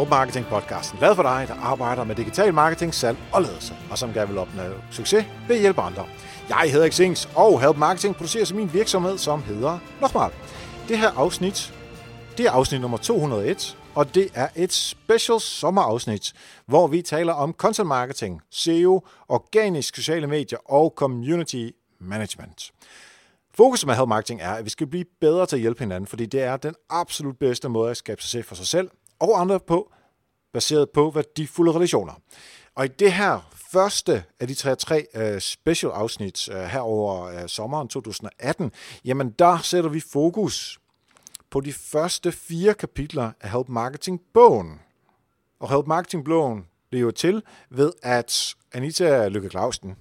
Help Marketing podcasten, lavet for dig, der arbejder med digital marketing, salg og ledelse, og som gerne vil opnå succes ved at hjælpe andre. Jeg hedder Xings, og Help Marketing producerer min virksomhed, som hedder Nokmal. Det her afsnit, det er afsnit nummer 201, og det er et special sommerafsnit, hvor vi taler om content marketing, SEO, organisk sociale medier og community management. Fokus med Help Marketing er, at vi skal blive bedre til at hjælpe hinanden, fordi det er den absolut bedste måde at skabe succes for sig selv og andre på, baseret på værdifulde relationer. Og i det her første af de tre, tre øh, special afsnit øh, her over øh, sommeren 2018, jamen der sætter vi fokus på de første fire kapitler af Help Marketing-bogen. Og Help Marketing-bogen blev jo til ved, at Anita Lykke Clausen,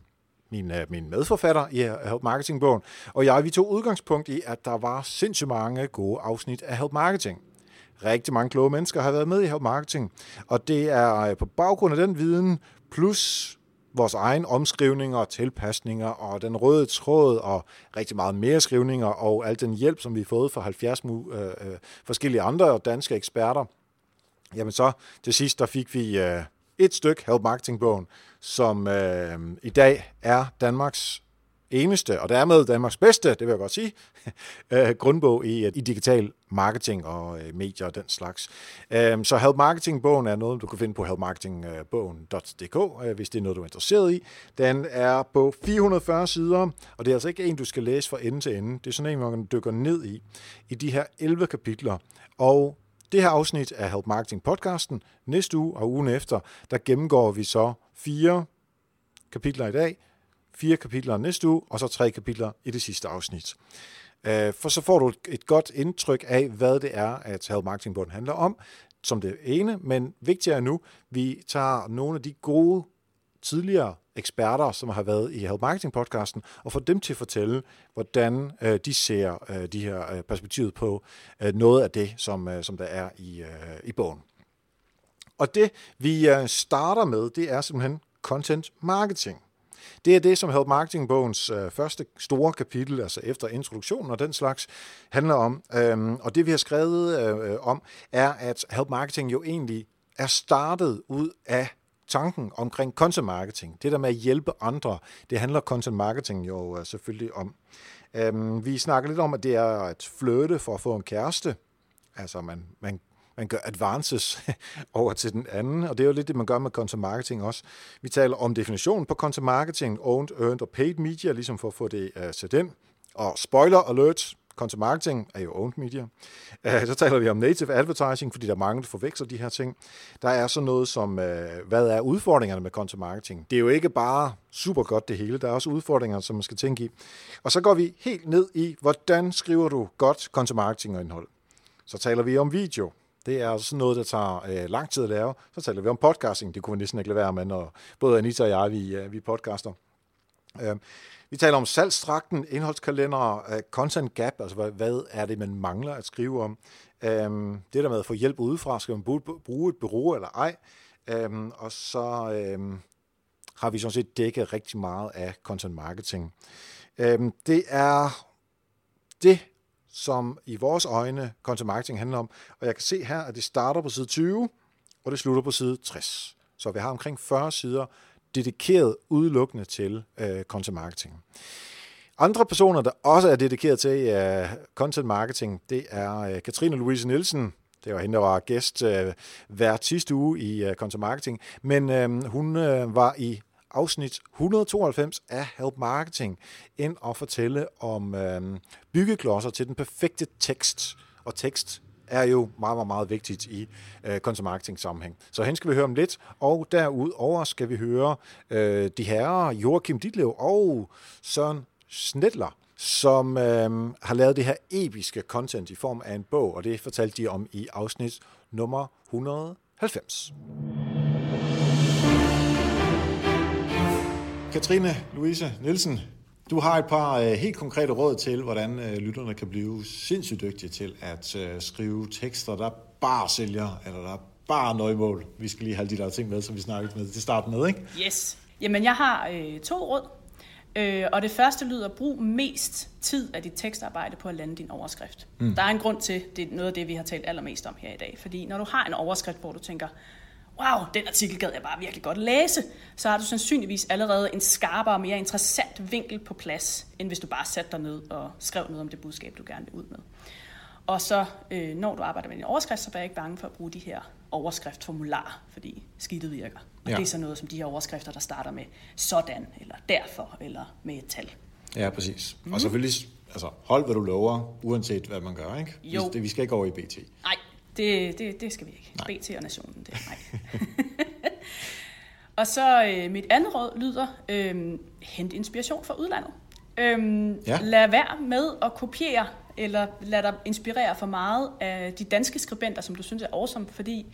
min, min medforfatter i Help Marketing-bogen, og jeg, vi tog udgangspunkt i, at der var sindssygt mange gode afsnit af Help Marketing. Rigtig mange kloge mennesker har været med i Help Marketing, og det er øh, på baggrund af den viden, plus vores egen omskrivninger og tilpasninger, og den røde tråd, og rigtig meget mere skrivninger, og al den hjælp, som vi har fået fra 70 øh, øh, forskellige andre danske eksperter. Jamen så til sidst, der fik vi øh, et stykke Help Marketing-bogen, som øh, i dag er Danmarks eneste, og dermed Danmarks bedste, det vil jeg godt sige, øh, grundbog i, øh, i digital marketing og øh, medier og den slags. Øhm, så Help Marketing-bogen er noget, du kan finde på helpmarketingbogen.dk, hvis det er noget, du er interesseret i. Den er på 440 sider, og det er altså ikke en, du skal læse fra ende til ende. Det er sådan en, man dykker ned i, i de her 11 kapitler. Og det her afsnit af Help Marketing podcasten, næste uge og ugen efter, der gennemgår vi så fire kapitler i dag, fire kapitler næste uge, og så tre kapitler i det sidste afsnit. Øh, for så får du et godt indtryk af, hvad det er, at Help Marketing Bogen handler om, som det ene, men vigtigere nu, vi tager nogle af de gode tidligere eksperter, som har været i Help Marketing podcasten, og får dem til at fortælle, hvordan øh, de ser øh, de her øh, perspektivet på øh, noget af det, som, øh, som der er i, øh, i bogen. Og det, vi øh, starter med, det er simpelthen content marketing. Det er det, som Help Marketing-bogens øh, første store kapitel, altså efter introduktionen og den slags, handler om. Øhm, og det, vi har skrevet øh, om, er, at Help Marketing jo egentlig er startet ud af tanken omkring content marketing. Det der med at hjælpe andre, det handler content marketing jo øh, selvfølgelig om. Øhm, vi snakker lidt om, at det er at flirte for at få en kæreste. Altså man, man man gør advances over til den anden, og det er jo lidt det, man gør med content marketing også. Vi taler om definitionen på content marketing, owned, earned og paid media, ligesom for at få det uh, sat ind. Og spoiler alert, content marketing er jo owned media. Uh, så taler vi om native advertising, fordi der er mange, der forveksler de her ting. Der er så noget som, uh, hvad er udfordringerne med content marketing? Det er jo ikke bare super godt det hele, der er også udfordringer, som man skal tænke i. Og så går vi helt ned i, hvordan skriver du godt content marketing og indhold. Så taler vi om video, det er altså sådan noget, der tager øh, lang tid at lave. Så taler vi om podcasting. Det kunne vi næsten ikke lade være med, når både Anita og jeg, vi, øh, vi podcaster. Øh, vi taler om salgstrakten, indholdskalender, øh, content gap, altså hvad, hvad er det, man mangler at skrive om. Øh, det der med at få hjælp udefra, skal man bruge et bureau eller ej. Øh, og så øh, har vi sådan set dækket rigtig meget af content marketing. Øh, det er det, som i vores øjne content marketing handler om. Og jeg kan se her, at det starter på side 20, og det slutter på side 60. Så vi har omkring 40 sider dedikeret udelukkende til øh, content marketing. Andre personer, der også er dedikeret til øh, content marketing, det er øh, Katrine Louise Nielsen. Det var hende, der var gæst øh, hver sidste uge i øh, content marketing. Men øh, hun øh, var i afsnit 192 af Help Marketing ind og fortælle om øh, byggeklodser til den perfekte tekst. Og tekst er jo meget, meget, meget vigtigt i øh, content marketing sammenhæng. Så hen skal vi høre om lidt, og derudover skal vi høre øh, de herrer Joachim Ditlev og Søren Snedler, som øh, har lavet det her episke content i form af en bog, og det fortalte de om i afsnit nummer 190. Katrine Louise Nielsen, du har et par uh, helt konkrete råd til, hvordan uh, lytterne kan blive sindssygt dygtige til at uh, skrive tekster, der bare sælger, eller der bare nøgmål. Vi skal lige have de der ting med, som vi snakkede med til starten med, ikke? Yes. Jamen, jeg har øh, to råd. Øh, og det første lyder, brug mest tid af dit tekstarbejde på at lande din overskrift. Mm. Der er en grund til, det er noget af det, vi har talt allermest om her i dag. Fordi når du har en overskrift, hvor du tænker, wow, den artikel gad jeg bare virkelig godt læse, så har du sandsynligvis allerede en skarpere og mere interessant vinkel på plads, end hvis du bare satte dig ned og skrev noget om det budskab, du gerne vil ud med. Og så, øh, når du arbejder med din overskrift, så er jeg ikke bange for at bruge de her overskriftformularer, fordi skidtet virker. Og ja. det er så noget som de her overskrifter, der starter med sådan, eller derfor, eller med et tal. Ja, præcis. Mm. Og mhm. selvfølgelig, altså, hold hvad du lover, uanset hvad man gør, ikke? Jo. Vi, det, vi skal ikke over i BT. Nej, det, det, det skal vi ikke. Nej. BT og Nationen, det nej. og så øh, mit andet råd lyder, øh, hent inspiration fra udlandet. Øh, ja. Lad være med at kopiere, eller lad dig inspirere for meget af de danske skribenter, som du synes er awesome, fordi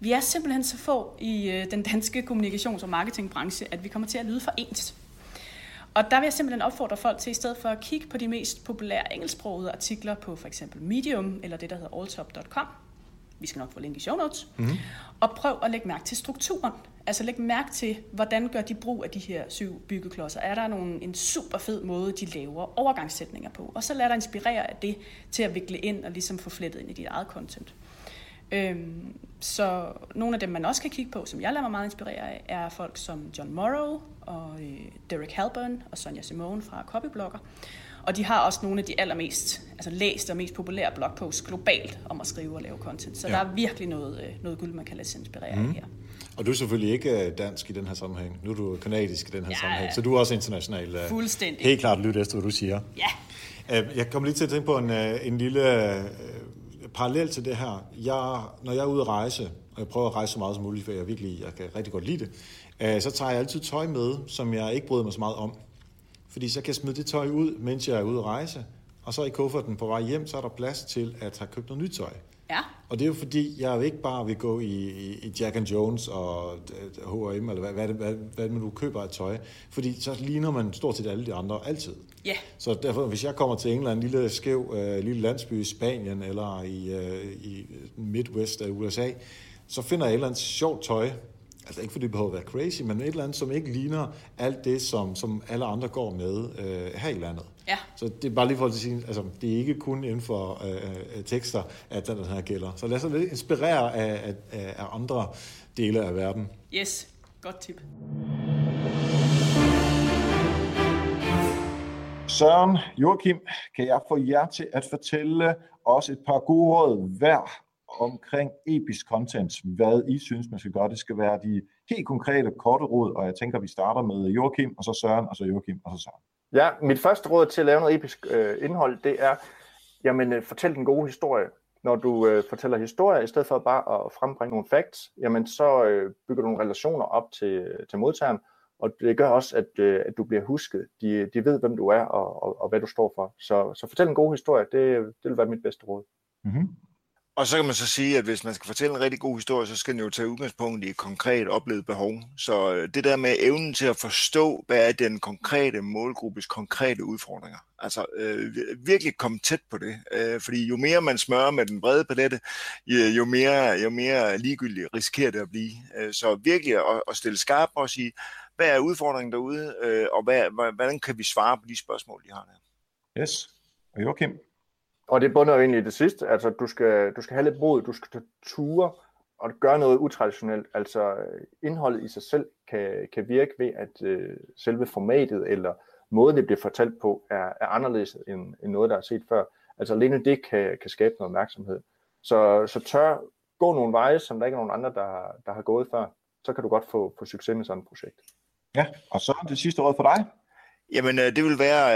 vi er simpelthen så få i øh, den danske kommunikations- og marketingbranche, at vi kommer til at lyde for ens. Og der vil jeg simpelthen opfordre folk til, i stedet for at kigge på de mest populære engelsksprogede artikler på for eksempel Medium, eller det, der hedder alltop.com, vi skal nok få link i show notes, mm-hmm. og prøv at lægge mærke til strukturen. Altså læg mærke til, hvordan gør de brug af de her syv byggeklodser. Er der nogen, en super fed måde, de laver overgangssætninger på? Og så lad dig inspirere af det til at vikle ind og ligesom få flettet ind i dit eget content. Øhm, så nogle af dem, man også kan kigge på, som jeg lader mig meget inspirere af, er folk som John Morrow og øh, Derek Halburn og Sonja Simone fra Copyblogger. Og de har også nogle af de allermest altså læste og mest populære blogposts globalt om at skrive og lave content. Så ja. der er virkelig noget, øh, noget guld, man kan lade sig inspirere mm. her. Og du er selvfølgelig ikke øh, dansk i den her sammenhæng. Nu er du kanadisk i den her ja, sammenhæng, så du er også international. Øh, Fuldstændig. Helt klart lyt efter, hvad du siger. Ja. Jeg kommer lige til at tænke på en, en lille parallel til det her. Jeg, når jeg er ude at rejse, og jeg prøver at rejse så meget som muligt, for jeg virkelig jeg kan rigtig godt lide det, så tager jeg altid tøj med, som jeg ikke bryder mig så meget om. Fordi så kan jeg smide det tøj ud, mens jeg er ude at rejse. Og så i kufferten på vej hjem, så er der plads til at have købt noget nyt tøj. Ja. Og det er jo fordi, jeg ikke bare vil gå i, i, Jack and Jones og H&M, eller hvad, hvad, hvad, hvad man nu køber af tøj. Fordi så ligner man stort set alle de andre altid. Ja. Så derfor, hvis jeg kommer til England, en lille skæv uh, lille landsby i Spanien, eller i, uh, i Midwest af USA, så finder jeg et eller andet sjovt tøj, altså ikke fordi det behøver at være crazy, men et eller andet, som ikke ligner alt det, som, som alle andre går med øh, her i landet. Ja. Så det er bare lige for at sige, altså det er ikke kun inden for øh, tekster, at den her gælder. Så lad os lidt inspirere af, af, af andre dele af verden. Yes, godt tip. Søren, Joachim, kan jeg få jer til at fortælle os et par gode råd hver omkring episk content, hvad I synes, man skal gøre. Det skal være de helt konkrete korte råd, og jeg tænker, vi starter med Joachim, og så Søren, og så Joachim, og så Søren. Ja, mit første råd til at lave noget episk øh, indhold, det er, jamen, øh, fortæl den gode historie. Når du øh, fortæller historie, i stedet for bare at frembringe nogle facts, jamen, så øh, bygger du nogle relationer op til, til modtageren, og det gør også, at, øh, at du bliver husket. De, de ved, hvem du er, og, og, og hvad du står for. Så, så fortæl en god historie, det, det vil være mit bedste råd. Mm-hmm. Og så kan man så sige, at hvis man skal fortælle en rigtig god historie, så skal den jo tage udgangspunkt i et konkret oplevet behov. Så øh, det der med evnen til at forstå, hvad er den konkrete målgruppes konkrete udfordringer. Altså øh, virkelig komme tæt på det. Øh, fordi jo mere man smører med den brede palette, jo mere, jo mere ligegyldigt risikerer det at blive. Øh, så virkelig at, at stille skarp og sige, hvad er udfordringen derude, øh, og hvad, hvordan kan vi svare på de spørgsmål, de har der. Yes. Og Joachim? Og det bunder jo egentlig i det sidste. Altså, du skal, du skal have lidt mod, du skal ture og gøre noget utraditionelt. Altså, indholdet i sig selv kan, kan virke ved, at øh, selve formatet eller måden, det bliver fortalt på, er, er anderledes end, end noget, der er set før. Altså, alene det kan, kan skabe noget opmærksomhed. Så, så tør gå nogle veje, som der ikke er nogen andre, der, der har gået før. Så kan du godt få, få succes med sådan et projekt. Ja, og så det sidste råd for dig. Jamen, øh, det vil være,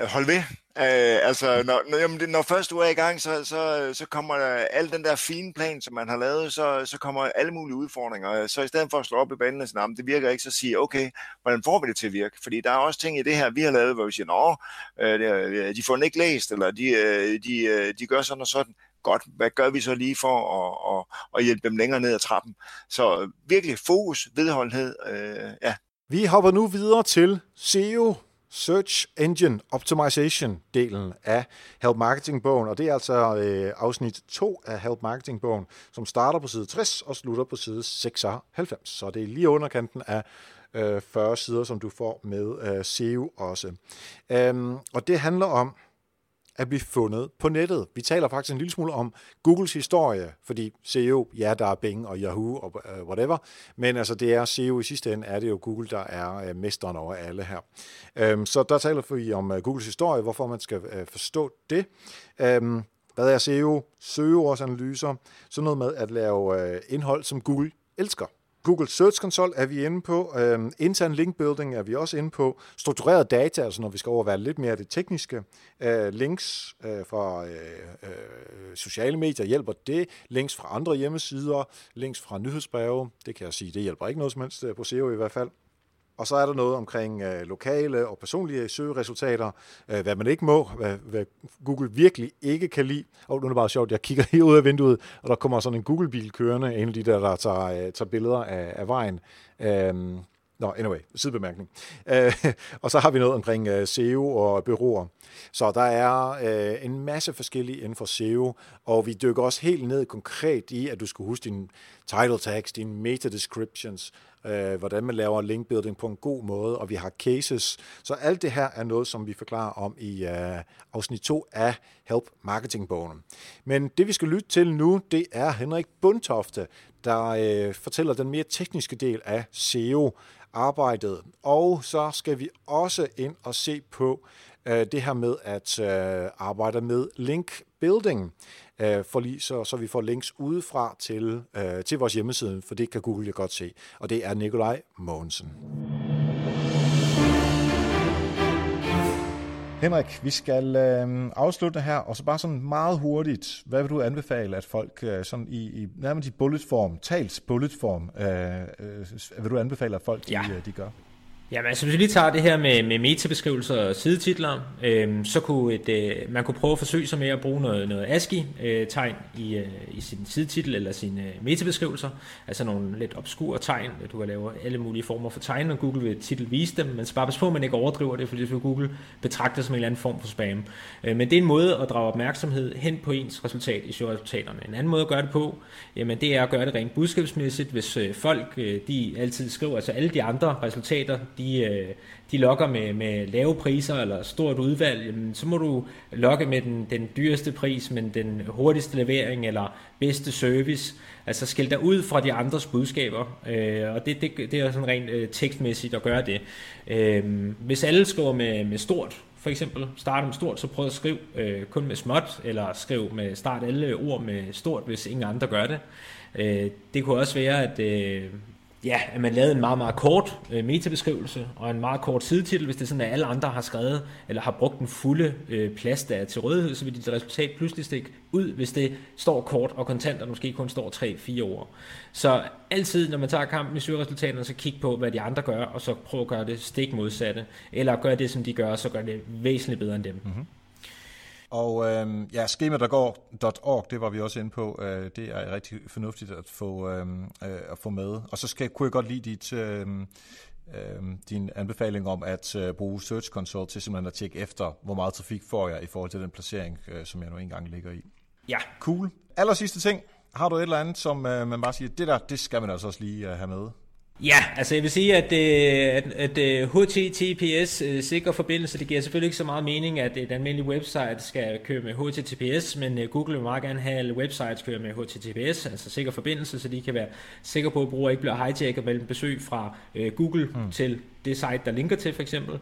øh, hold ved. Øh, altså, når, når, jamen, det, når først du er i gang, så, så, så kommer al den der fine plan, som man har lavet, så, så kommer alle mulige udfordringer. Så i stedet for at slå op i banen og sige, det virker ikke, så sige, okay, hvordan får vi det til at virke? Fordi der er også ting i det her, vi har lavet, hvor vi siger, nå, øh, de får den ikke læst, eller de, øh, de, øh, de gør sådan og sådan. Godt, hvad gør vi så lige for at, at, at hjælpe dem længere ned ad trappen? Så virkelig fokus, vedholdenhed, øh, ja, vi hopper nu videre til SEO Search Engine Optimization-delen af Help Marketing-bogen, og det er altså øh, afsnit 2 af Help Marketing-bogen, som starter på side 60 og slutter på side 96. Så det er lige underkanten af øh, 40 sider, som du får med øh, SEO også. Øhm, og det handler om at blive fundet på nettet. Vi taler faktisk en lille smule om Googles historie, fordi SEO, ja, der er Bing og Yahoo og uh, whatever, men altså det er SEO i sidste ende, er det jo Google, der er uh, mesteren over alle her. Um, så der taler vi om uh, Googles historie, hvorfor man skal uh, forstå det. Um, hvad er SEO? Søgeordsanalyser. Sådan noget med at lave uh, indhold, som Google elsker. Google Search Console er vi inde på. øh, intern link building er vi også inde på. Struktureret data, altså når vi skal overvære lidt mere det tekniske. øh, links øh, fra øh, uh, sociale medier hjælper det. Links fra andre hjemmesider. Links fra nyhedsbreve. Det kan jeg sige, det hjælper ikke noget som helst øh, på SEO i hvert fald. Og så er der noget omkring øh, lokale og personlige søgeresultater, øh, hvad man ikke må, hvad, hvad Google virkelig ikke kan lide. Og nu er det bare sjovt, jeg kigger her ud af vinduet, og der kommer sådan en Google-bil kørende, en af de der, der tager, øh, tager billeder af, af vejen. Øh, Nå, no, anyway, sidebemærkning. Øh, og så har vi noget omkring øh, SEO og byråer. Så der er øh, en masse forskellige inden for SEO, og vi dykker også helt ned konkret i, at du skal huske din title tags, dine meta descriptions, øh, hvordan man laver link building på en god måde, og vi har cases. Så alt det her er noget, som vi forklarer om i øh, afsnit 2 af Help Marketing-bogen. Men det vi skal lytte til nu, det er Henrik Bundtofte, der øh, fortæller den mere tekniske del af SEO arbejdet. Og så skal vi også ind og se på øh, det her med at øh, arbejde med link building, øh, for lige, så, så vi får links udefra til, øh, til vores hjemmeside, for det kan Google jo godt se. Og det er Nikolaj Mogensen. Henrik, vi skal øh, afslutte her, og så bare sådan meget hurtigt, hvad vil du anbefale, at folk øh, sådan i, i nærmest i bulletform, tals bulletform, øh, øh, vil du anbefale, at folk ja. de, øh, de gør? Jamen altså, hvis vi lige tager det her med, med metabeskrivelser og sidetitler, øh, så kunne et, øh, man kunne prøve at forsøge sig med at bruge noget, noget ASCII-tegn øh, i, øh, i sin sidetitel eller sine øh, metabeskrivelser, altså nogle lidt obskure tegn. Du kan lave alle mulige former for tegn, og Google vil titel vise dem, men bare pas på, at man ikke overdriver det, fordi det vil Google betragte som en eller anden form for spam. Øh, men det er en måde at drage opmærksomhed hen på ens resultat i søgeresultaterne. En anden måde at gøre det på, jamen det er at gøre det rent budskabsmæssigt, hvis øh, folk øh, de altid skriver, altså alle de andre resultater, de, øh, de lokker med, med lave priser eller stort udvalg, jamen, så må du lokke med den, den dyreste pris, men den hurtigste levering eller bedste service. Altså skæld dig ud fra de andres budskaber, øh, og det, det, det er sådan rent øh, tekstmæssigt at gøre det. Øh, hvis alle skriver med, med stort, for eksempel starte med stort, så prøv at skrive øh, kun med småt, eller skriv med start alle ord med stort, hvis ingen andre gør det. Øh, det kunne også være, at øh, ja, at man lavede en meget, meget kort øh, metabeskrivelse og en meget kort sidetitel. Hvis det er sådan, at alle andre har skrevet eller har brugt den fulde øh, plads, der er til rådighed, så vil dit resultat pludselig stikke ud, hvis det står kort og kontant, og måske kun står 3-4 ord. Så altid, når man tager kampen i søgeresultaterne, så kig på, hvad de andre gør, og så prøv at gøre det stik modsatte. Eller gør det, som de gør, så gør det væsentligt bedre end dem. Mm-hmm. Og øh, ja, skema der går.org, det var vi også inde på. Øh, det er rigtig fornuftigt at få, øh, øh, at få med. Og så skal, kunne jeg godt lide dit, øh, øh, din anbefaling om at øh, bruge Search Console til simpelthen at tjekke efter, hvor meget trafik får jeg i forhold til den placering, øh, som jeg nu engang ligger i. Ja. Cool. Aller sidste ting. Har du et eller andet, som øh, man bare siger, det der, det skal man altså også lige øh, have med? Ja, altså jeg vil sige, at, øh, at, at HTTPS øh, sikker forbindelse, det giver selvfølgelig ikke så meget mening, at et almindeligt website skal køre med HTTPS, men øh, Google vil meget gerne have alle websites køre med HTTPS, altså sikker forbindelse, så de kan være sikre på, at brugere ikke bliver hijacket mellem besøg fra Google mm. til det site, der linker til for eksempel.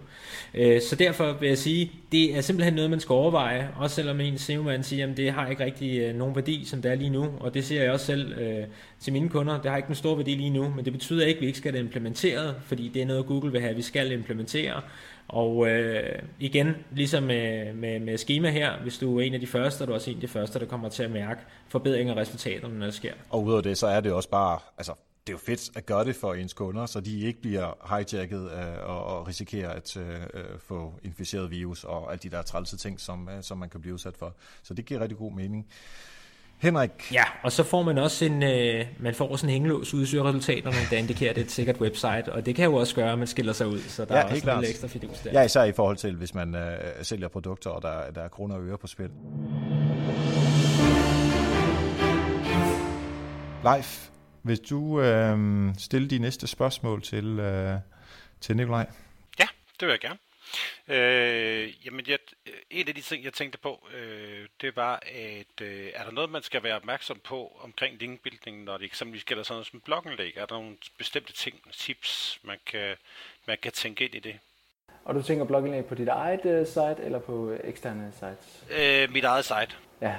Øh, så derfor vil jeg sige, det er simpelthen noget, man skal overveje, også selvom en SEO-mand siger, at det har ikke rigtig øh, nogen værdi, som det er lige nu, og det ser jeg også selv øh, til mine kunder, det har ikke en stor værdi lige nu, men det betyder ikke, at vi ikke skal have det implementeret, fordi det er noget, Google vil have, at vi skal implementere, og øh, igen, ligesom med, med, med schema her, hvis du er en af de første, og du er også en af de første, der kommer til at mærke forbedringer af resultaterne, når det sker. Og udover det, så er det også bare, altså det er jo fedt at gøre det for ens kunder, så de ikke bliver hijacket øh, og, og risikerer at øh, øh, få inficeret virus og alle de der trælse ting, som, øh, som man kan blive udsat for. Så det giver rigtig god mening. Henrik. Ja, og så får man også en, øh, man får også en hængelås ud i søgeresultaterne, der indikerer, at det er et sikkert website, og det kan jo også gøre, at man skiller sig ud, så der ja, er også en ekstra fidus der. Ja, især i forhold til, hvis man øh, sælger produkter, og der, der er kroner og øre på spil. Leif, vil du øh, stille de næste spørgsmål til, øh, til Nikolaj? Ja, det vil jeg gerne. Øh, jamen, jeg, en af de ting, jeg tænkte på, øh, det var, at øh, er der noget, man skal være opmærksom på omkring linkbuilding, når det eksempelvis gælder sådan noget som bloggenlæg? Er der nogle bestemte ting, tips, man kan, man kan tænke ind i det? Og du tænker blogindlæg på dit eget uh, site, eller på eksterne sites? Øh, mit eget site. Ja,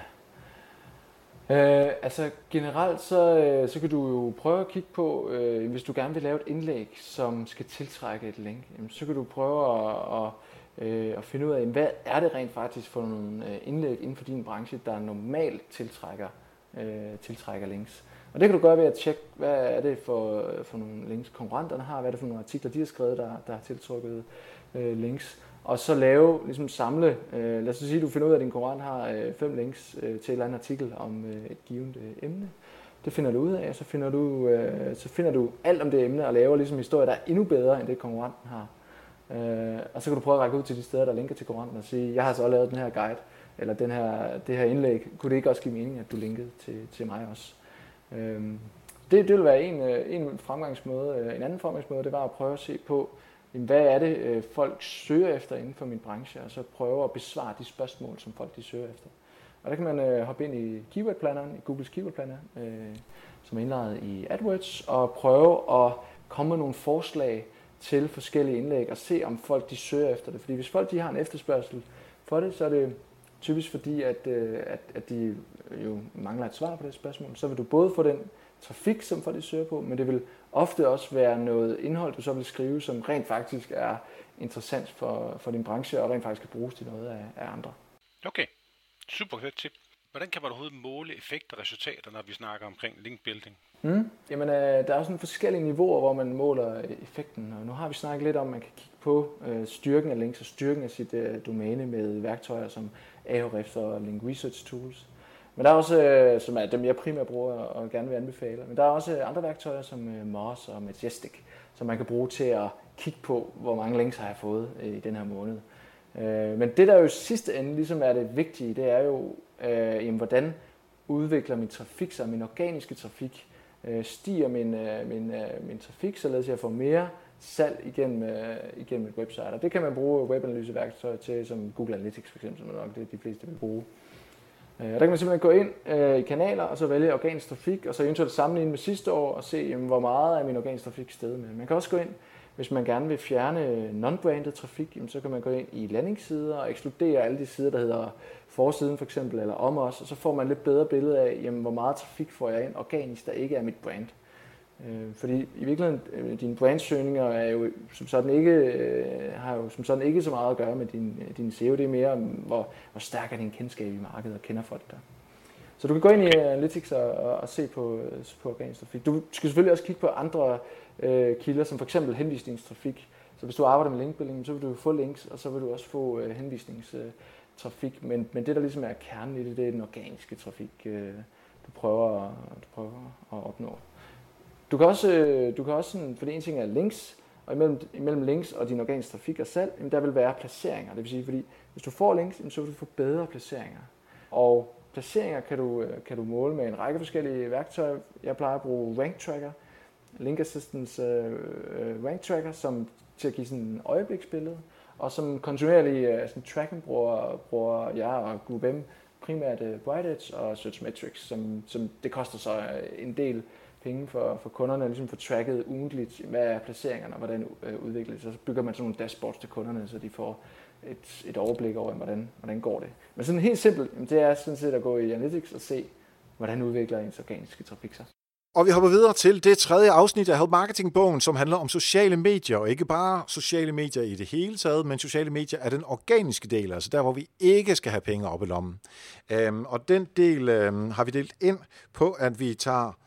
Øh, altså generelt så, øh, så kan du jo prøve at kigge på, øh, hvis du gerne vil lave et indlæg, som skal tiltrække et link, jamen, så kan du prøve at, at, øh, at finde ud af, hvad er det rent faktisk for nogle øh, indlæg inden for din branche, der normalt tiltrækker, øh, tiltrækker links. Og det kan du gøre ved at tjekke, hvad er det for, for nogle links konkurrenterne har, hvad er det for nogle artikler, de har skrevet, der, der har tiltrukket øh, links og så lave, ligesom samle, øh, lad os sige, at du finder ud af, at din konkurrent har øh, fem links øh, til en eller anden artikel om øh, et givet øh, emne. Det finder du ud af, og så finder du, øh, så finder du alt om det emne og laver ligesom historier, der er endnu bedre end det konkurrenten har. Øh, og så kan du prøve at række ud til de steder, der linker til konkurrenten og sige, jeg har så lavet den her guide, eller den her, det her indlæg, kunne det ikke også give mening, at du linkede til, til mig også? Øh, det, det vil være en, øh, en fremgangsmåde. Øh, en anden fremgangsmåde, det var at prøve at se på, hvad er det, øh, folk søger efter inden for min branche, og så prøve at besvare de spørgsmål, som folk de søger efter. Og der kan man øh, hoppe ind i keyword planneren, i Googles keyword planner, øh, som er indlagt i AdWords, og prøve at komme med nogle forslag til forskellige indlæg, og se om folk de søger efter det. Fordi hvis folk de har en efterspørgsel for det, så er det typisk fordi, at, øh, at, at de øh, jo mangler et svar på det spørgsmål. Så vil du både få den trafik, som folk de søger på, men det vil ofte også være noget indhold, du så vil skrive, som rent faktisk er interessant for, for din branche, og rent faktisk kan bruges til noget af, af andre. Okay, super godt tip. Hvordan kan man overhovedet måle effekt og resultater, når vi snakker omkring linkbuilding? Mm. Jamen, øh, der er sådan forskellige niveauer, hvor man måler effekten. Og nu har vi snakket lidt om, at man kan kigge på øh, styrken af links og styrken af sit øh, domæne med værktøjer som Ahrefs og Link Research Tools. Men der er også, øh, som er dem jeg primært bruger og gerne vil anbefale, men der er også øh, andre værktøjer som øh, Moz og Majestic, som man kan bruge til at kigge på, hvor mange links har jeg fået øh, i den her måned. Men det der jo sidste ende ligesom er det vigtige, det er jo, jamen, hvordan udvikler min trafik sig, min organiske trafik, stiger min, min, min trafik, således jeg får mere salg igennem, igennem et website. Og det kan man bruge webanalyseværktøjer til, som Google Analytics for eksempel, som er nok det, de fleste vil bruge. Øh, der kan man simpelthen gå ind øh, i kanaler, og så vælge organisk trafik, og så eventuelt sammenligne med sidste år, og se, jamen, hvor meget er min organisk trafik stedet med. Man kan også gå ind, hvis man gerne vil fjerne non-branded trafik, jamen, så kan man gå ind i landingssider og ekskludere alle de sider, der hedder forsiden for eksempel, eller om os, og så får man lidt bedre billede af, jamen, hvor meget trafik får jeg ind organisk, der ikke er mit brand. Øh, Øh, fordi i virkeligheden, øh, dine brandsøgninger er jo som sådan ikke, øh, har jo som sådan ikke så meget at gøre med din, øh, din SEO. Det er mere, hvor, hvor stærk er din kendskab i markedet og kender folk der. Så du kan gå ind i Analytics og, og, og se på, øh, på organisk trafik. Du skal selvfølgelig også kigge på andre øh, kilder, som for eksempel henvisningstrafik. Så hvis du arbejder med linkbuilding, så vil du få links, og så vil du også få øh, henvisningstrafik. Men, men det, der ligesom er kernen i det, det er den organiske trafik, øh, du, prøver, du prøver at opnå. Du kan også, øh, du kan også sådan, for det ene ting er links, og imellem, imellem links og din organiske trafik og salg, der vil være placeringer. Det vil sige, fordi hvis du får links, så vil du få bedre placeringer. Og placeringer kan du, øh, kan du måle med en række forskellige værktøjer. Jeg plejer at bruge Rank Tracker, Link Assistance uh, Rank Tracker, som til at give sådan en øjebliksbillede, og som kontinuerlig uh, sådan tracking bruger, bruger jeg og GroupM primært uh, Bright Edge og Searchmetrics, som, som det koster så en del penge for, for kunderne, og ligesom få tracket ugentligt, hvad er placeringerne, og hvordan øh, udvikler det sig. Så bygger man sådan nogle dashboards til kunderne, så de får et, et overblik over, hvordan, hvordan går det. Men sådan helt simpelt, det er sådan set at gå i Analytics og se, hvordan udvikler ens organiske trafik sig. Og vi hopper videre til det tredje afsnit af Help Marketing-bogen, som handler om sociale medier, og ikke bare sociale medier i det hele taget, men sociale medier er den organiske del, altså der, hvor vi ikke skal have penge op i lommen. Øhm, og den del øhm, har vi delt ind på, at vi tager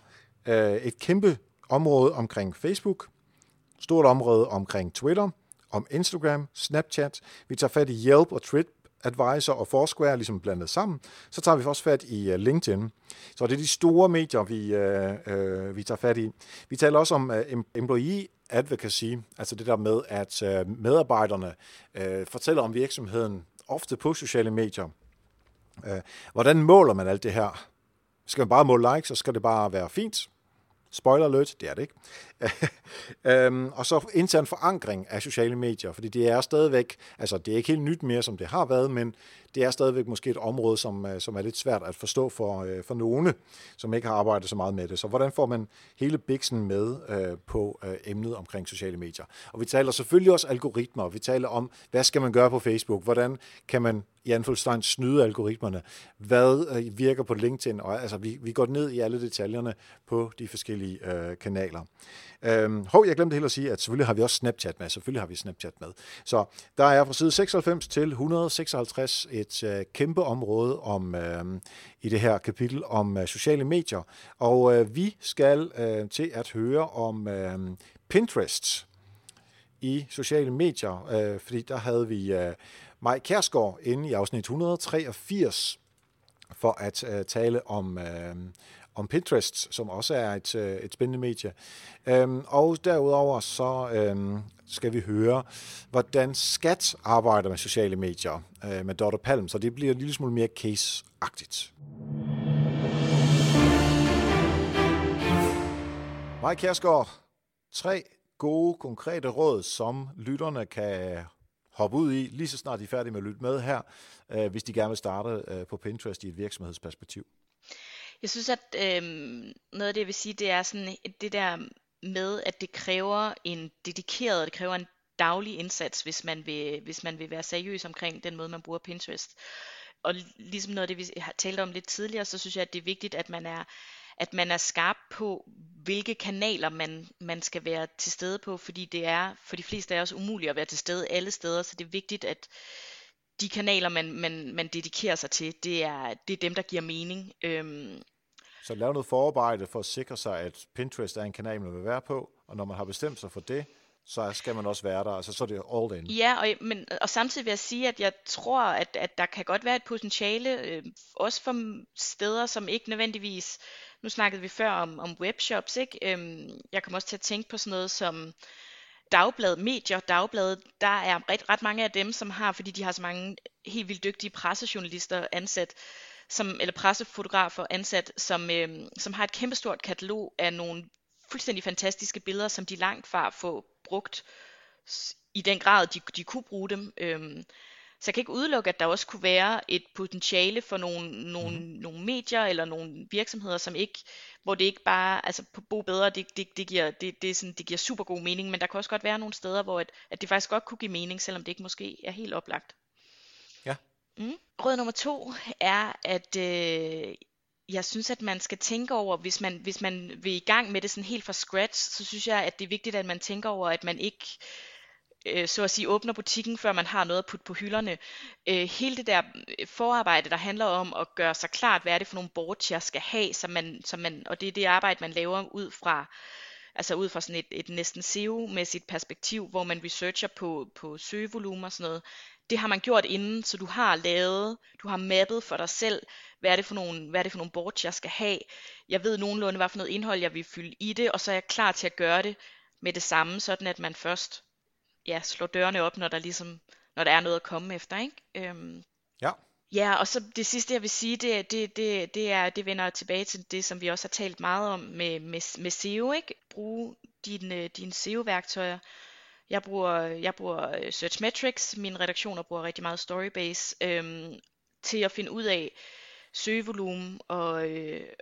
øh, et kæmpe område omkring Facebook, stort område omkring Twitter, om Instagram, Snapchat. Vi tager fat i Yelp og Trip Advisor og Foursquare ligesom blandet sammen. Så tager vi også fat i uh, LinkedIn. Så det er de store medier, vi, uh, uh, vi tager fat i. Vi taler også om uh, employee advocacy, altså det der med, at uh, medarbejderne uh, fortæller om virksomheden, ofte på sociale medier. Uh, hvordan måler man alt det her? Skal man bare måle likes, så skal det bare være fint? Spoiler alert, det er det ikke. øhm, og så intern forankring af sociale medier, fordi det er stadigvæk, altså det er ikke helt nyt mere, som det har været, men det er stadigvæk måske et område, som, øh, som er lidt svært at forstå for, øh, for nogle, som ikke har arbejdet så meget med det. Så hvordan får man hele biksen med øh, på øh, emnet omkring sociale medier? Og vi taler selvfølgelig også algoritmer, vi taler om, hvad skal man gøre på Facebook, hvordan kan man i anfølgstein snyde algoritmerne, hvad øh, virker på LinkedIn, og altså vi, vi går ned i alle detaljerne på de forskellige øh, kanaler. Øhm, hov, jeg glemte helt at sige, at selvfølgelig har vi også Snapchat med. Selvfølgelig har vi Snapchat med. Så der er fra side 96 til 156 et øh, kæmpe område om øh, i det her kapitel om øh, sociale medier. Og øh, vi skal øh, til at høre om øh, Pinterest i sociale medier, øh, fordi der havde vi øh, Maj Kærsgaard inde i afsnit 183 for at øh, tale om, øh, om Pinterest, som også er et, øh, et spændende medie. Øhm, og derudover så øhm, skal vi høre, hvordan Skat arbejder med sociale medier øh, med Dorte Palm, så det bliver en lille smule mere case-agtigt. Mike Kjærsgaard, tre gode, konkrete råd, som lytterne kan hoppe ud i, lige så snart de er færdige med at lytte med her, øh, hvis de gerne vil starte øh, på Pinterest i et virksomhedsperspektiv. Jeg synes, at øh, noget af det, jeg vil sige, det er sådan det der med, at det kræver en dedikeret, det kræver en daglig indsats, hvis man vil, hvis man vil være seriøs omkring den måde, man bruger Pinterest. Og ligesom noget af det, vi har talt om lidt tidligere, så synes jeg, at det er vigtigt, at man er, at man er skarp på, hvilke kanaler man, man skal være til stede på, fordi det er for de fleste af os umuligt at være til stede alle steder, så det er vigtigt, at de kanaler, man, man, man dedikerer sig til, det er, det er dem, der giver mening. Øhm, så lav noget forarbejde for at sikre sig, at Pinterest er en kanal, man vil være på, og når man har bestemt sig for det, så skal man også være der, altså så er det all in. Ja, og, men, og samtidig vil jeg sige, at jeg tror, at, at der kan godt være et potentiale, øh, også for steder, som ikke nødvendigvis, nu snakkede vi før om, om webshops, ikke? Øhm, jeg kommer også til at tænke på sådan noget som dagblad, medier, dagblade, der er ret, ret mange af dem, som har, fordi de har så mange helt vildt dygtige pressejournalister ansat, som, eller pressefotografer ansat, som, øh, som har et kæmpestort katalog af nogle fuldstændig fantastiske billeder, som de langt fra får brugt i den grad, de, de kunne bruge dem. Øh, så jeg kan ikke udelukke, at der også kunne være et potentiale for nogle, nogle, mm. nogle medier eller nogle virksomheder, som ikke, hvor det ikke bare, altså på Bo Bedre, det, det, det, giver, det, det, er sådan, det giver super god mening, men der kan også godt være nogle steder, hvor at, at det faktisk godt kunne give mening, selvom det ikke måske er helt oplagt. Ja. Mm. Råd nummer to er, at øh, jeg synes, at man skal tænke over, hvis man, hvis man vil i gang med det sådan helt fra scratch, så synes jeg, at det er vigtigt, at man tænker over, at man ikke øh, så at sige åbner butikken, før man har noget at putte på hylderne. Øh, hele det der øh, forarbejde, der handler om at gøre sig klart, hvad er det for nogle boards, jeg skal have, så man, så man, og det er det arbejde, man laver ud fra altså ud fra sådan et, et næsten SEO-mæssigt perspektiv, hvor man researcher på, på søgevolumen og sådan noget det har man gjort inden, så du har lavet, du har mappet for dig selv, hvad er det for nogle, hvad er det for nogle boards, jeg skal have. Jeg ved nogenlunde, hvad for noget indhold, jeg vil fylde i det, og så er jeg klar til at gøre det med det samme, sådan at man først ja, slår dørene op, når der ligesom, når der er noget at komme efter, ikke? Øhm, ja. Ja, og så det sidste, jeg vil sige, det, det, det, det, er, det vender tilbage til det, som vi også har talt meget om med, med, med SEO, ikke? Brug dine, dine SEO-værktøjer jeg bruger, jeg bruger øh, Searchmetrics, mine redaktioner bruger rigtig meget Storybase, øhm, til at finde ud af søgevolumen og, øh,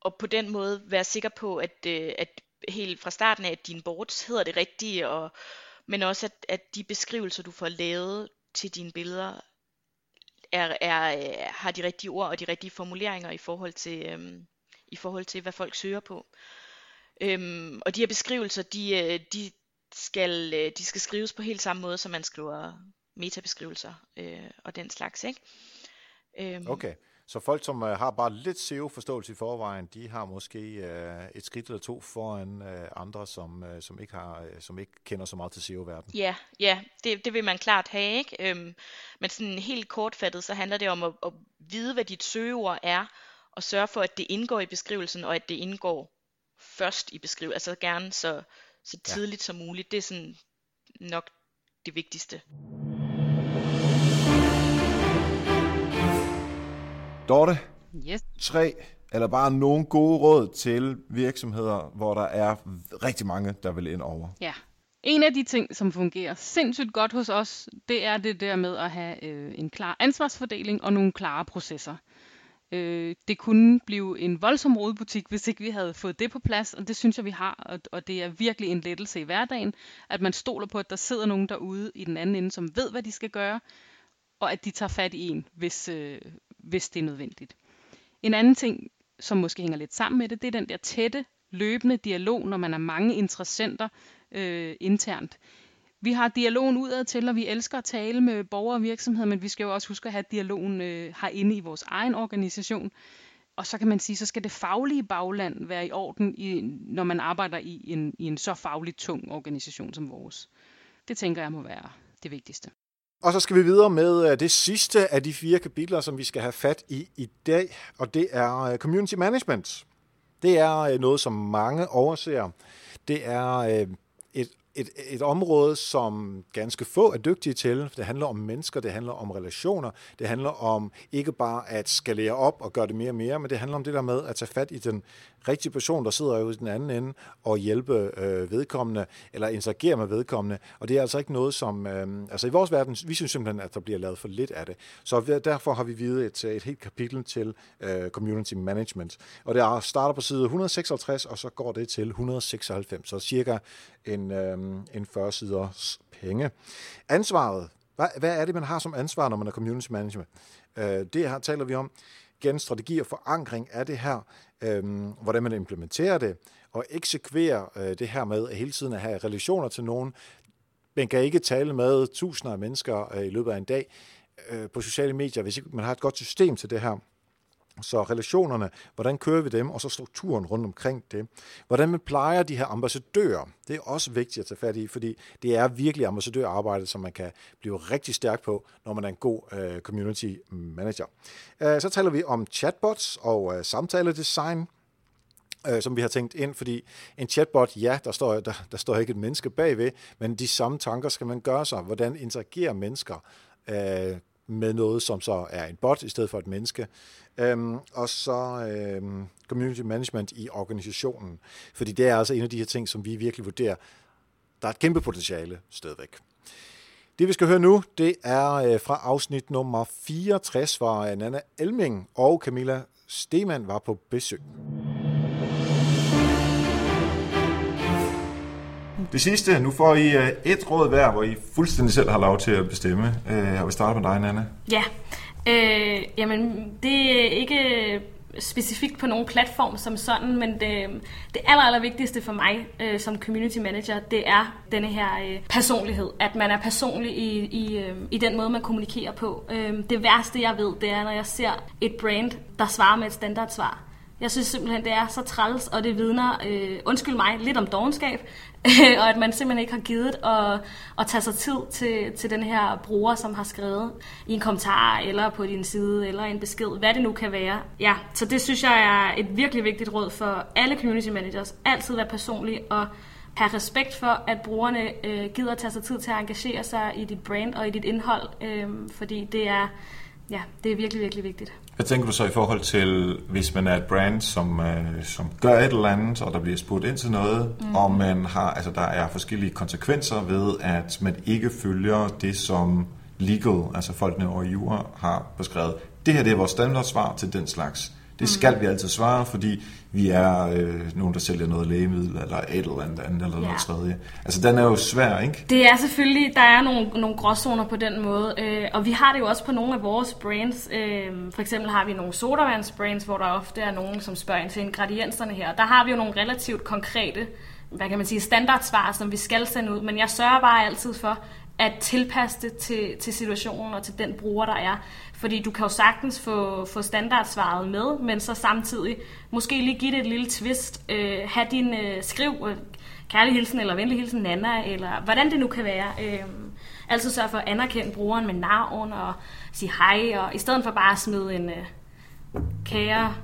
og på den måde være sikker på, at, øh, at helt fra starten af, at dine boards hedder det rigtige, og, men også at, at de beskrivelser, du får lavet til dine billeder, er, er, øh, har de rigtige ord og de rigtige formuleringer i forhold til, øhm, i forhold til hvad folk søger på. Øhm, og de her beskrivelser, de, øh, de, skal, øh, de skal skrives på helt samme måde, som man skriver metabeskrivelser øh, og den slags. Ikke? Øhm, okay, så folk, som uh, har bare lidt SEO-forståelse i forvejen, de har måske uh, et skridt eller to foran uh, andre, som, uh, som, ikke har, uh, som ikke kender så meget til SEO-verdenen. Ja, ja det, det vil man klart have. Ikke? Øhm, men sådan helt kortfattet, så handler det om at, at vide, hvad dit søgeord er, og sørge for, at det indgår i beskrivelsen, og at det indgår først i beskrivelsen. Altså gerne så, så tidligt ja. som muligt. Det er sådan nok det vigtigste. Dorte, yes. tre eller bare nogle gode råd til virksomheder, hvor der er rigtig mange, der vil ind over. Ja. En af de ting, som fungerer sindssygt godt hos os, det er det der med at have øh, en klar ansvarsfordeling og nogle klare processer. Øh, det kunne blive en voldsom rodebutik, hvis ikke vi havde fået det på plads, og det synes jeg, vi har, og, og det er virkelig en lettelse i hverdagen, at man stoler på, at der sidder nogen derude i den anden ende, som ved, hvad de skal gøre, og at de tager fat i en, hvis, øh, hvis det er nødvendigt. En anden ting, som måske hænger lidt sammen med det, det er den der tætte, løbende dialog, når man er mange interessenter øh, internt. Vi har dialogen udad til, og vi elsker at tale med borgere og virksomheder, men vi skal jo også huske at have dialogen øh, herinde i vores egen organisation. Og så kan man sige, så skal det faglige bagland være i orden, i, når man arbejder i en, i en så fagligt tung organisation som vores. Det tænker jeg må være det vigtigste. Og så skal vi videre med øh, det sidste af de fire kapitler, som vi skal have fat i i dag, og det er øh, Community Management. Det er øh, noget, som mange overser. Det er et et, et område, som ganske få er dygtige til. Det handler om mennesker, det handler om relationer, det handler om ikke bare at skalere op og gøre det mere og mere, men det handler om det der med at tage fat i den rigtige person, der sidder ude i den anden ende og hjælpe øh, vedkommende, eller interagere med vedkommende. Og det er altså ikke noget, som... Øh, altså i vores verden, vi synes simpelthen, at der bliver lavet for lidt af det. Så derfor har vi videt et, et helt kapitel til øh, community management. Og det starter på side 156, og så går det til 196. Så cirka en, øh, en 40 siders penge. Ansvaret. Hvad, hvad er det, man har som ansvar, når man er community management? Øh, det her taler vi om. Gen strategi og forankring af det her. Øh, hvordan man implementerer det. Og eksekverer øh, det her med at hele tiden at have relationer til nogen. Man kan ikke tale med tusinder af mennesker øh, i løbet af en dag øh, på sociale medier, hvis ikke man har et godt system til det her. Så relationerne, hvordan kører vi dem, og så strukturen rundt omkring det. Hvordan man plejer de her ambassadører, det er også vigtigt at tage fat i, fordi det er virkelig ambassadørarbejde, som man kan blive rigtig stærk på, når man er en god uh, community manager. Uh, så taler vi om chatbots og uh, samtaledesign som vi har tænkt ind, fordi en chatbot, ja, der står, der, der står ikke et menneske bagved, men de samme tanker skal man gøre sig. Hvordan interagerer mennesker øh, med noget, som så er en bot i stedet for et menneske. Øhm, og så øhm, community management i organisationen. Fordi det er altså en af de her ting, som vi virkelig vurderer, der er et kæmpe potentiale stadigvæk. Det vi skal høre nu, det er øh, fra afsnit nummer 64, hvor Nana Elming og Camilla Stemann var på besøg. Det sidste, nu får I øh, et råd hver, hvor I fuldstændig selv har lov til at bestemme. Øh, uh, jeg vil starte med dig, Nana. Ja, øh, jamen det er ikke specifikt på nogen platform som sådan, men det, det aller, aller vigtigste for mig øh, som community manager, det er denne her øh, personlighed. At man er personlig i, i, øh, i den måde, man kommunikerer på. Øh, det værste, jeg ved, det er, når jeg ser et brand, der svarer med et standardsvar. Jeg synes simpelthen, det er så træls, og det vidner, øh, undskyld mig, lidt om dogenskab, og at man simpelthen ikke har givet at, at tage sig tid til, til den her bruger, som har skrevet i en kommentar, eller på din side, eller en besked, hvad det nu kan være. Ja, så det synes jeg er et virkelig vigtigt råd for alle community managers. Altid være personlig og have respekt for, at brugerne øh, gider at tage sig tid til at engagere sig i dit brand og i dit indhold, øh, fordi det er, ja, det er virkelig, virkelig vigtigt. Hvad tænker du så i forhold til, hvis man er et brand, som, øh, som gør et eller andet, og der bliver spurgt ind til noget, mm. og man har, altså, der er forskellige konsekvenser ved, at man ikke følger det, som legal, altså folkene over jura, har beskrevet. Det her det er vores standardsvar til den slags. Det skal vi altid svare, fordi vi er øh, nogen, der sælger noget lægemiddel, eller et eller andet andet, eller ja. noget tredje. Altså, den er jo svær, ikke? Det er selvfølgelig, der er nogle, nogle gråzoner på den måde, øh, og vi har det jo også på nogle af vores brands. Øh, for eksempel har vi nogle sodavandsbrands, hvor der ofte er nogen, som spørger ind til ingredienserne her. Der har vi jo nogle relativt konkrete hvad kan man sige, standardsvar, som vi skal sende ud, men jeg sørger bare altid for, at tilpasse det til, til situationen og til den bruger, der er. Fordi du kan jo sagtens få, få standardsvaret med, men så samtidig måske lige give det et lille twist. Øh, have din øh, skriv, øh, kærlig hilsen eller venlig hilsen Nana, eller hvordan det nu kan være. Øh, altid sørge for at anerkende brugeren med navn og sige hej, og i stedet for bare at smide en øh, kære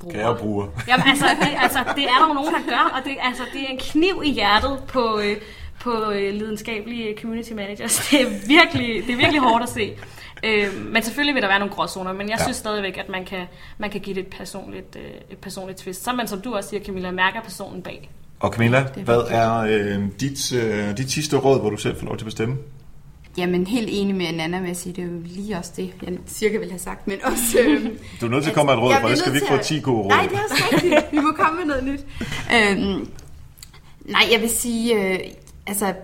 bruger. Kære bruger. Jamen altså det, altså, det er der jo nogen, der gør, og det, altså, det er en kniv i hjertet på, øh, på øh, lidenskabelige community managers. Det er virkelig, det er virkelig hårdt at se. Øh, men selvfølgelig vil der være nogle gråzoner, men jeg ja. synes stadigvæk, at man kan, man kan give det et personligt, øh, et personligt twist. Så man, som du også siger, Camilla, mærker personen bag. Og Camilla, hvad er øh, dit, øh, dit sidste råd, hvor du selv får lov til at bestemme? Jamen, helt enig med Nana med at sige, det er jo lige også det, jeg cirka ville have sagt, men også... Øh, du er nødt til at komme med et råd, for det skal vi ikke få 10 gode råd. Nej, det er også rigtigt. Vi må komme med noget nyt. Øhm, nej, jeg vil sige, øh, altså,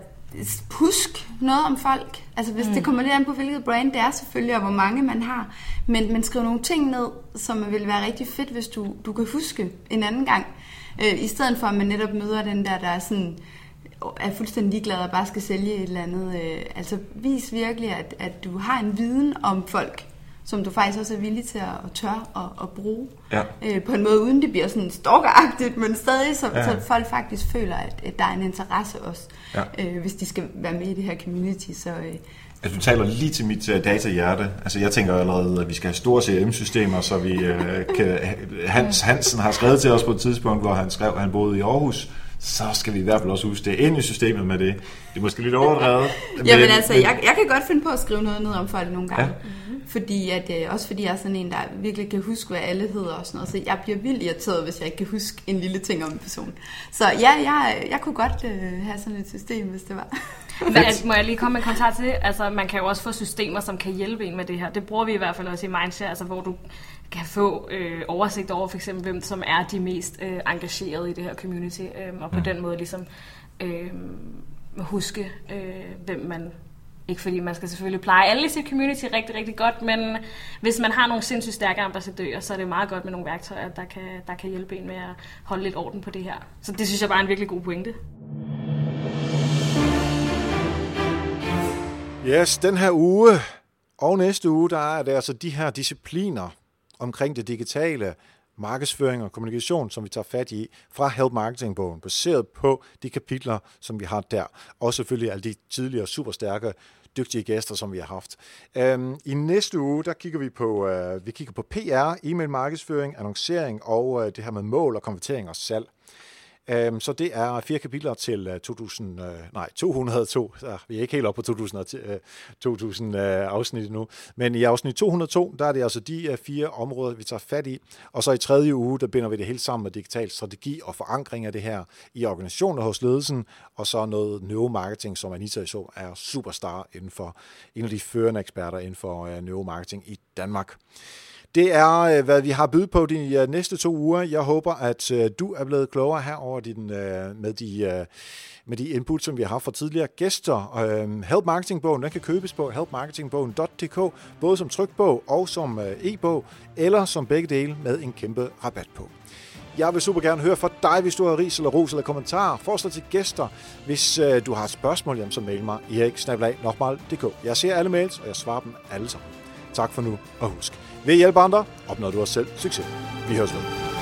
husk noget om folk. Altså, hvis mm. det kommer lidt an på, hvilket brand det er selvfølgelig, og hvor mange man har. Men, men skriv nogle ting ned, som vil være rigtig fedt, hvis du, du kan huske en anden gang. Øh, I stedet for, at man netop møder den der, der er sådan er fuldstændig ligeglad og bare skal sælge et eller andet. Øh, altså vis virkelig, at, at du har en viden om folk, som du faktisk også er villig til at, at tørre og at bruge. Ja. Øh, på en måde, uden det bliver sådan stalkeragtigt, men stadig, så, ja. så folk faktisk føler, at, at der er en interesse også, ja. øh, hvis de skal være med i det her community. Så, øh, Altså, du taler lige til mit uh, datahjerte. Altså, jeg tænker allerede, at vi skal have store CRM-systemer, så vi uh, kan... Hans Hansen har skrevet til os på et tidspunkt, hvor han skrev, at han boede i Aarhus, så skal vi i hvert fald også huske det ind i systemet med det. Det er måske lidt overdrevet. Jamen altså, jeg, jeg kan godt finde på at skrive noget ned om folk nogle gange. Ja. Fordi at, øh, også fordi jeg er sådan en, der virkelig kan huske, hvad alle hedder og sådan noget. Så jeg bliver vildt irriteret, hvis jeg ikke kan huske en lille ting om en person. Så ja, jeg, jeg kunne godt øh, have sådan et system, hvis det var. Men, må jeg lige komme med en kommentar til det? Altså, man kan jo også få systemer, som kan hjælpe en med det her. Det bruger vi i hvert fald også i Mindshare, altså, hvor du kan få øh, oversigt over for eksempel, hvem som er de mest øh, engagerede i det her community, øh, og på mm. den måde ligesom øh, huske, øh, hvem man ikke fordi man skal selvfølgelig pleje alle i sit community rigtig, rigtig godt, men hvis man har nogle sindssygt stærke ambassadører, så er det meget godt med nogle værktøjer, der kan, der kan hjælpe en med at holde lidt orden på det her. Så det synes jeg bare er en virkelig god pointe. Yes, den her uge og næste uge, der er det altså de her discipliner, omkring det digitale, markedsføring og kommunikation, som vi tager fat i fra Help Marketing-bogen, baseret på de kapitler, som vi har der. Og selvfølgelig alle de tidligere superstærke dygtige gæster, som vi har haft. Øhm, I næste uge, der kigger vi på, øh, vi kigger på PR, e-mail markedsføring, annoncering og øh, det her med mål og konvertering og salg. Øhm, så det er fire kapitler til øh, 2000, øh, nej, 202. Så vi er ikke helt oppe på 2000, 2000 øh, øh, afsnit nu. Men i afsnit 202, der er det altså de øh, fire områder, vi tager fat i. Og så i tredje uge, der binder vi det hele sammen med digital strategi og forankring af det her i organisationer hos ledelsen. Og så noget neuromarketing, som Anita så er superstar inden for en af de førende eksperter inden for neuromarketing i Danmark. Det er, øh, hvad vi har bydet på de øh, næste to uger. Jeg håber, at øh, du er blevet klogere herover din, med, de, med de input, som vi har haft fra tidligere gæster. Øhm, Help Marketing-bogen den kan købes på helpmarketingbogen.dk, både som trykbog og som e-bog, eller som begge dele med en kæmpe rabat på. Jeg vil super gerne høre fra dig, hvis du har ris eller ros eller kommentarer, forslag til gæster. Hvis du har et spørgsmål, jamen, så mail mig erik Jeg ser alle mails, og jeg svarer dem alle sammen. Tak for nu, og husk, ved at hjælpe andre opnår du også selv succes. Vi høres ved.